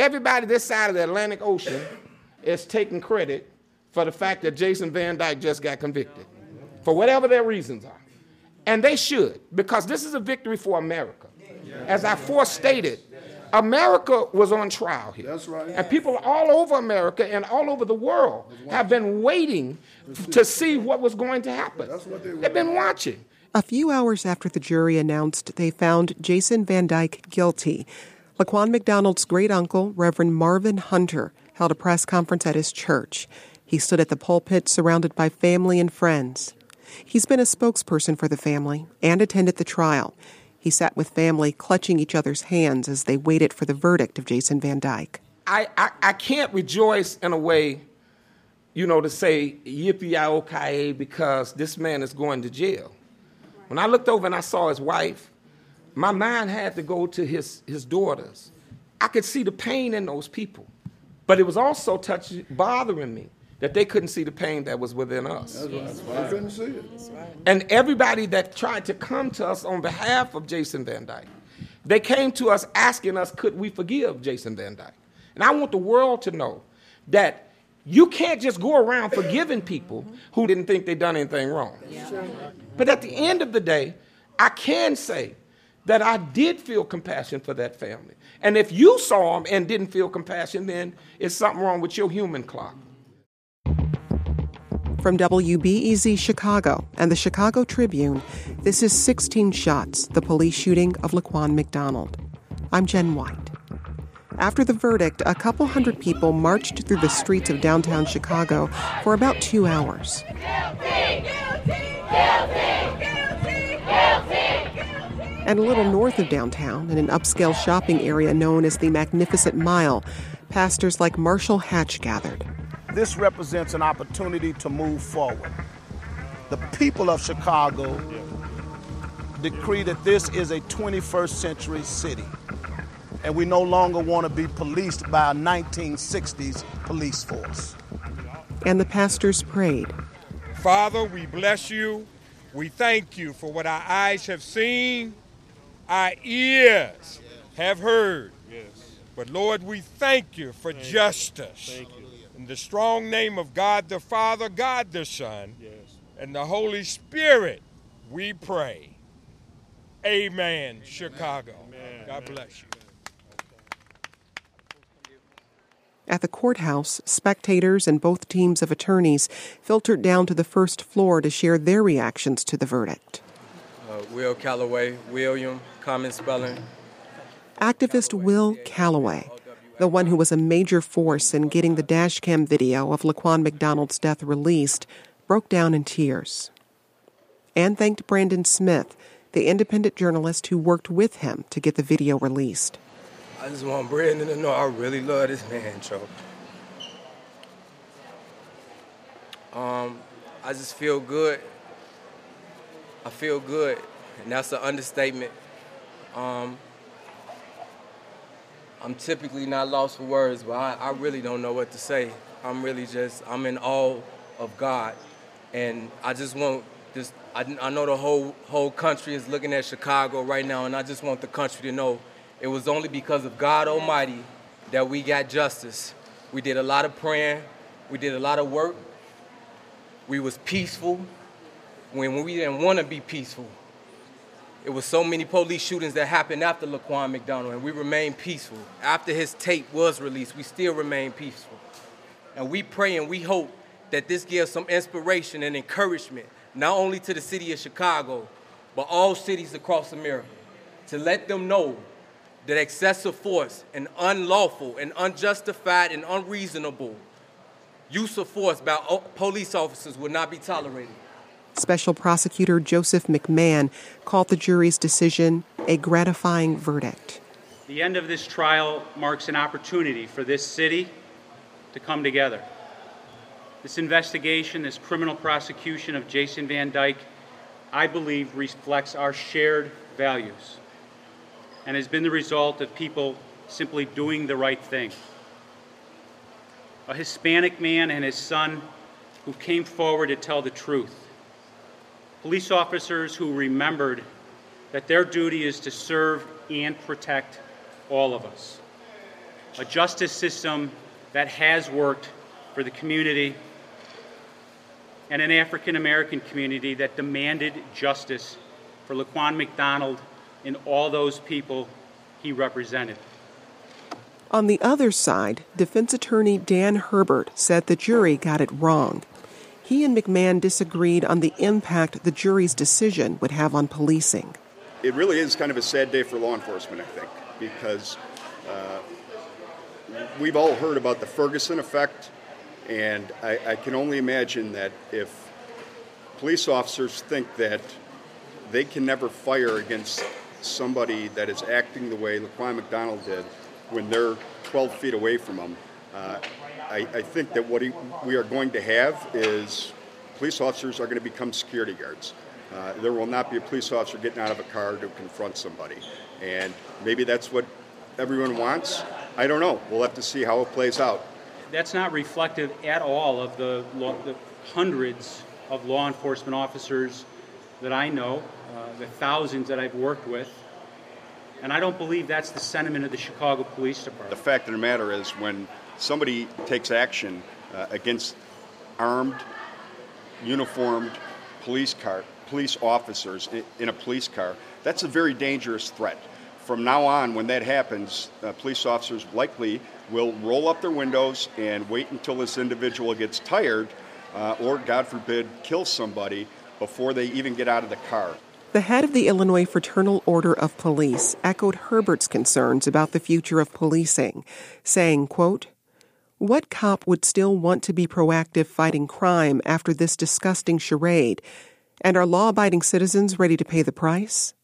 everybody this side of the Atlantic Ocean is taking credit for the fact that Jason Van Dyke just got convicted, for whatever their reasons are. And they should, because this is a victory for America. As I forestated, America was on trial here. That's right. And people all over America and all over the world have been waiting to see what was going to happen. That's what they They've been watching. A few hours after the jury announced they found Jason Van Dyke guilty, Laquan McDonald's great uncle, Reverend Marvin Hunter, held a press conference at his church. He stood at the pulpit surrounded by family and friends. He's been a spokesperson for the family and attended the trial. He sat with family, clutching each other's hands as they waited for the verdict of Jason Van Dyke. I, I, I can't rejoice in a way, you know, to say yippee ki because this man is going to jail. When I looked over and I saw his wife, my mind had to go to his, his daughters. I could see the pain in those people. But it was also touching, bothering me that they couldn't see the pain that was within us. That's why I couldn't see it. And everybody that tried to come to us on behalf of Jason Van Dyke, they came to us asking us, could we forgive Jason Van Dyke? And I want the world to know that you can't just go around forgiving people who didn't think they'd done anything wrong. But at the end of the day, I can say that I did feel compassion for that family. And if you saw them and didn't feel compassion, then it's something wrong with your human clock. From WBEZ Chicago and the Chicago Tribune, this is 16 Shots, the police shooting of Laquan McDonald. I'm Jen White. After the verdict, a couple hundred people marched through the streets of downtown Chicago for about two hours. And a little north of downtown, in an upscale shopping area known as the Magnificent Mile, pastors like Marshall Hatch gathered. This represents an opportunity to move forward. The people of Chicago decree that this is a 21st century city, and we no longer want to be policed by a 1960s police force. And the pastors prayed. Father, we bless you. We thank you for what our eyes have seen, our ears have heard. But Lord, we thank you for justice. In the strong name of God the Father, God the Son, and the Holy Spirit, we pray. Amen, Chicago. Amen. God bless you. At the courthouse, spectators and both teams of attorneys filtered down to the first floor to share their reactions to the verdict. Uh, Will Calloway, William, common spelling. Activist Will Calloway, the one who was a major force in getting the dashcam video of Laquan McDonald's death released, broke down in tears. And thanked Brandon Smith, the independent journalist who worked with him to get the video released. I just want Brandon to know I really love this man, Joe. Um, I just feel good. I feel good, and that's an understatement. Um, I'm typically not lost for words, but I, I really don't know what to say. I'm really just, I'm in awe of God. And I just want this, I, I know the whole, whole country is looking at Chicago right now, and I just want the country to know it was only because of God Almighty that we got justice. We did a lot of praying, we did a lot of work, we was peaceful when we didn't want to be peaceful. It was so many police shootings that happened after Laquan McDonald, and we remained peaceful. After his tape was released, we still remain peaceful. And we pray and we hope that this gives some inspiration and encouragement, not only to the city of Chicago, but all cities across America, to let them know that excessive force and unlawful and unjustified and unreasonable use of force by police officers will not be tolerated. Special Prosecutor Joseph McMahon called the jury's decision a gratifying verdict. The end of this trial marks an opportunity for this city to come together. This investigation, this criminal prosecution of Jason Van Dyke, I believe reflects our shared values and has been the result of people simply doing the right thing. A Hispanic man and his son who came forward to tell the truth. Police officers who remembered that their duty is to serve and protect all of us. a justice system that has worked for the community and an African American community that demanded justice for Laquan McDonald and all those people he represented. On the other side, defense attorney Dan Herbert said the jury got it wrong. He and McMahon disagreed on the impact the jury's decision would have on policing. It really is kind of a sad day for law enforcement, I think, because uh, we've all heard about the Ferguson effect, and I, I can only imagine that if police officers think that they can never fire against somebody that is acting the way Laquan McDonald did when they're 12 feet away from them, uh, I, I, think that what he, we are going to have is police officers are going to become security guards. Uh, there will not be a police officer getting out of a car to confront somebody. And maybe that's what everyone wants. I don't know. We'll have to see how it plays out. That's not reflective at all of the, the hundreds of law enforcement officers that I know, uh, the thousands that I've worked with. And I don't believe that's the sentiment of the Chicago Police Department. The fact of the matter is, when somebody takes action uh, against armed, uniformed police car, police officers in a police car, that's a very dangerous threat. From now on, when that happens, uh, police officers likely will roll up their windows and wait until this individual gets tired uh, or, God forbid, kill somebody before they even get out of the car. The head of the Illinois Fraternal Order of Police echoed Herbert's concerns about the future of policing, saying, quote, What cop would still want to be proactive fighting crime after this disgusting charade? And are law abiding citizens ready to pay the price?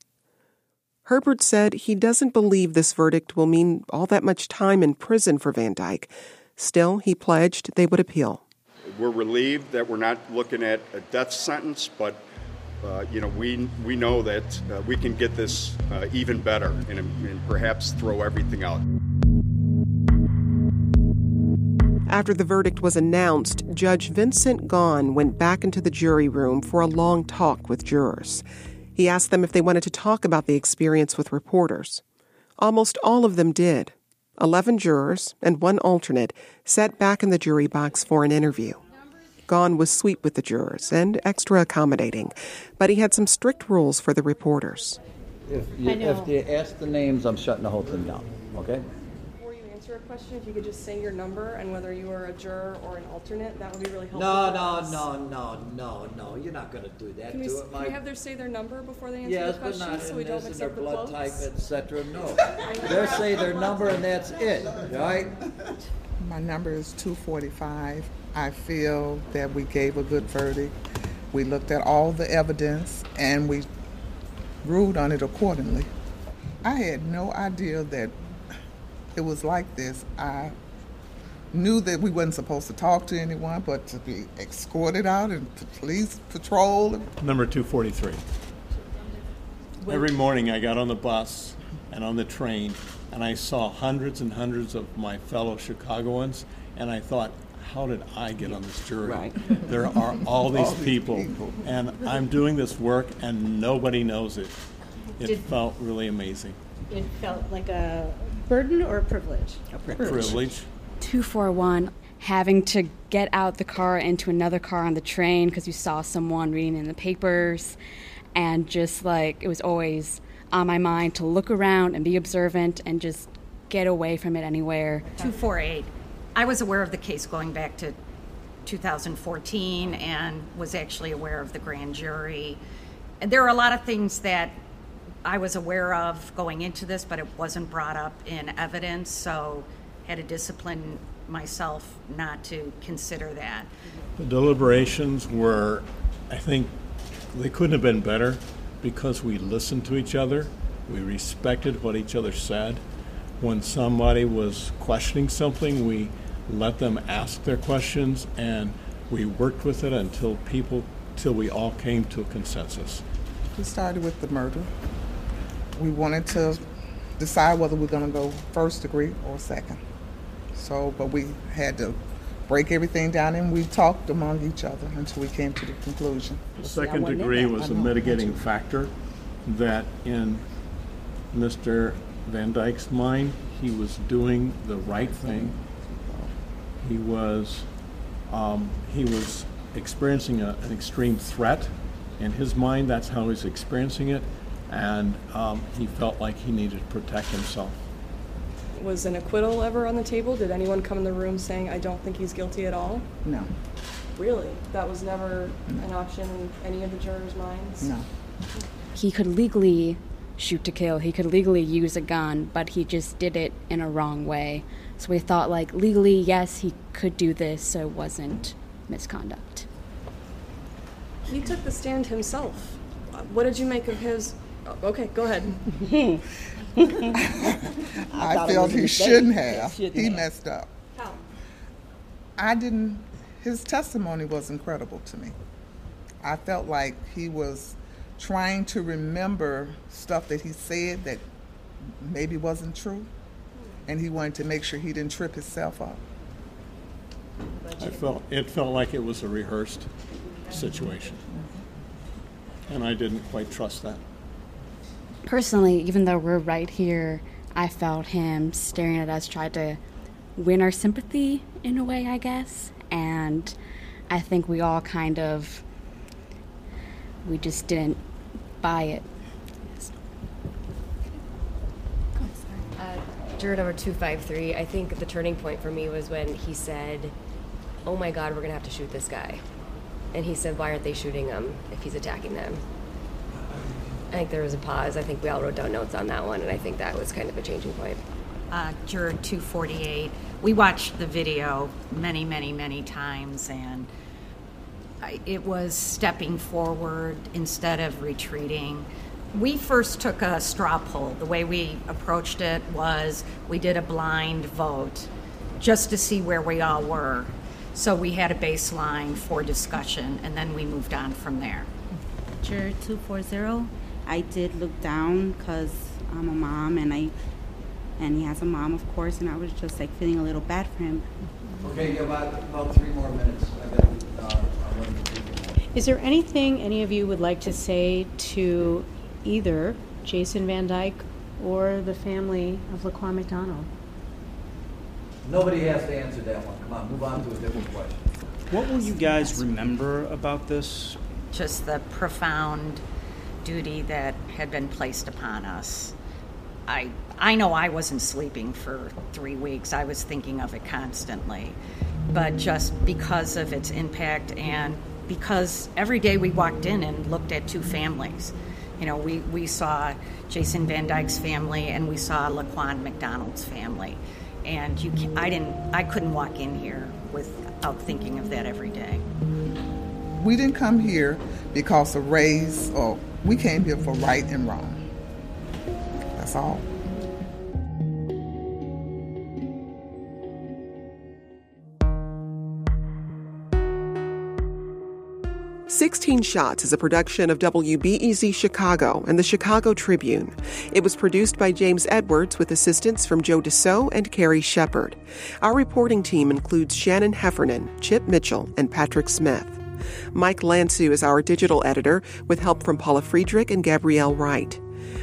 Herbert said he doesn't believe this verdict will mean all that much time in prison for Van Dyke. Still, he pledged they would appeal. We're relieved that we're not looking at a death sentence, but uh, you know we we know that uh, we can get this uh, even better and, and perhaps throw everything out. After the verdict was announced, Judge Vincent Gaughan went back into the jury room for a long talk with jurors. He asked them if they wanted to talk about the experience with reporters. Almost all of them did. Eleven jurors and one alternate sat back in the jury box for an interview. Gaughan was sweet with the jurors and extra accommodating, but he had some strict rules for the reporters. If you, if you ask the names, I'm shutting the whole thing down, okay? Before answer a question, if you could just say your number and whether you are a juror or an alternate, that would be really helpful. No, no, no, no, no, no. You're not going to do that can we, to it. Can we have them say their number before they answer yes, the question but not so we don't mix their up the blood cloaks? type, etc. No. they say their number and that's it, right? My number is 245. I feel that we gave a good verdict. We looked at all the evidence and we ruled on it accordingly. I had no idea that it was like this. I knew that we wasn't supposed to talk to anyone, but to be escorted out and police patrol. Number 243. Every morning I got on the bus and on the train, and I saw hundreds and hundreds of my fellow Chicagoans, and I thought, how did I get on this jury? Right. There are all these, All these people, people. and I'm doing this work, and nobody knows it. It Did- felt really amazing. It felt like a burden or a privilege? A Privilege. 241 having to get out the car into another car on the train because you saw someone reading in the papers and just like it was always on my mind to look around and be observant and just get away from it anywhere 248 i was aware of the case going back to 2014 and was actually aware of the grand jury and there are a lot of things that i was aware of going into this but it wasn't brought up in evidence so had to discipline myself not to consider that. The deliberations were, I think, they couldn't have been better because we listened to each other. We respected what each other said. When somebody was questioning something, we let them ask their questions and we worked with it until people, till we all came to a consensus. We started with the murder. We wanted to decide whether we're going to go first degree or second. So, but we had to break everything down and we talked among each other until we came to the conclusion. The second degree was a mitigating factor that in Mr. Van Dyke's mind, he was doing the right thing. He was um, he was experiencing a, an extreme threat. In his mind, that's how he's experiencing it, and um, he felt like he needed to protect himself. Was an acquittal ever on the table? Did anyone come in the room saying, I don't think he's guilty at all? No. Really? That was never an option in any of the jurors' minds? No. He could legally shoot to kill, he could legally use a gun, but he just did it in a wrong way. So we thought, like, legally, yes, he could do this, so it wasn't misconduct. He took the stand himself. What did you make of his. Oh, Okay, go ahead. I, thought it felt he shouldn't have. Shouldn't he have. messed up. How? I didn't. His testimony was incredible to me. I felt like he was trying to remember stuff that he said that maybe wasn't true, and he wanted to make sure he didn't trip himself up. I felt it felt like it was a rehearsed situation, and I didn't quite trust that. Personally, even though we're right here, I felt him staring at us, tried to win our sympathy in a way, I guess. And I think we all kind of, we just didn't buy it. Uh, juror number 253, I think the turning point for me was when he said, Oh my God, we're going to have to shoot this guy. And he said, Why aren't they shooting him if he's attacking them? I think there was a pause. I think we all wrote down notes on that one, and I think that was kind of a changing point. uh, Juror 248. We watched the video many, many, many times, and I, it was stepping forward instead of retreating. We first took a straw poll. The way we approached it was we did a blind vote just to see where we all were. So we had a baseline for discussion, and then we moved on from there. Juror 240, I did look down because I'm a mom and I and he has a mom, of course, and I was just like feeling a little bad for him. Okay, you got about, about three more minutes. I got, uh, I want to Is there anything any of you would like to say to either Jason Van Dyke or the family of Laquan McDonald? Nobody has to answer that one. Come on, move on to a different question. What will you guys remember about this? just the profound duty that had been placed upon us. I I know I wasn't sleeping for 3 weeks. I was thinking of it constantly. But just because of its impact and because every day we walked in and looked at two families. You know, we, we saw Jason Van Dyke's family and we saw Laquan McDonald's family. And you can, I didn't I couldn't walk in here without thinking of that every day. We didn't come here because of race, or we came here for right and wrong. That's all. Sixteen Shots is a production of WBEZ Chicago and the Chicago Tribune. It was produced by James Edwards with assistance from Joe DeCeault and Carrie Shepard. Our reporting team includes Shannon Heffernan, Chip Mitchell, and Patrick Smith. Mike Lansu is our digital editor with help from Paula Friedrich and Gabrielle Wright.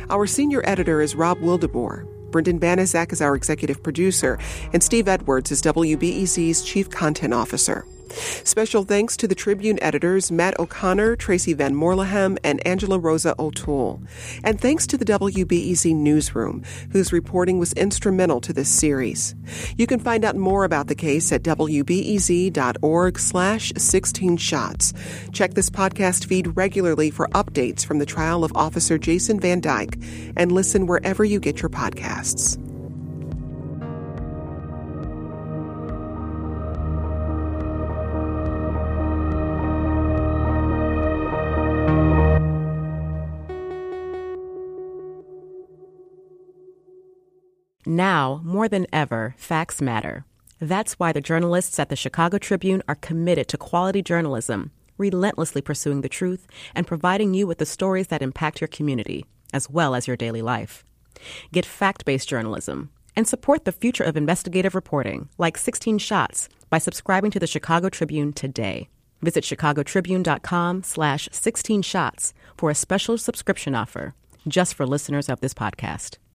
Our senior editor is Rob Wildeboer. Brendan Banaszak is our executive producer, and Steve Edwards is WBEZ's chief content officer. Special thanks to the Tribune editors Matt O'Connor, Tracy Van Moorlehem, and Angela Rozas O'Toole. And thanks to the WBEZ newsroom, whose reporting was instrumental to this series. You can find out more about the case at wbez.org slash 16 shots. Check this podcast feed regularly for updates from the trial of Officer Jason Van Dyke and listen wherever you get your podcasts. Now, more than ever, facts matter. That's why the journalists at the Chicago Tribune are committed to quality journalism, relentlessly pursuing the truth and providing you with the stories that impact your community, as well as your daily life. Get fact based journalism and support the future of investigative reporting, like 16 Shots, by subscribing to the Chicago Tribune today. Visit chicagotribune.com slash 16 shots for a special subscription offer just for listeners of this podcast.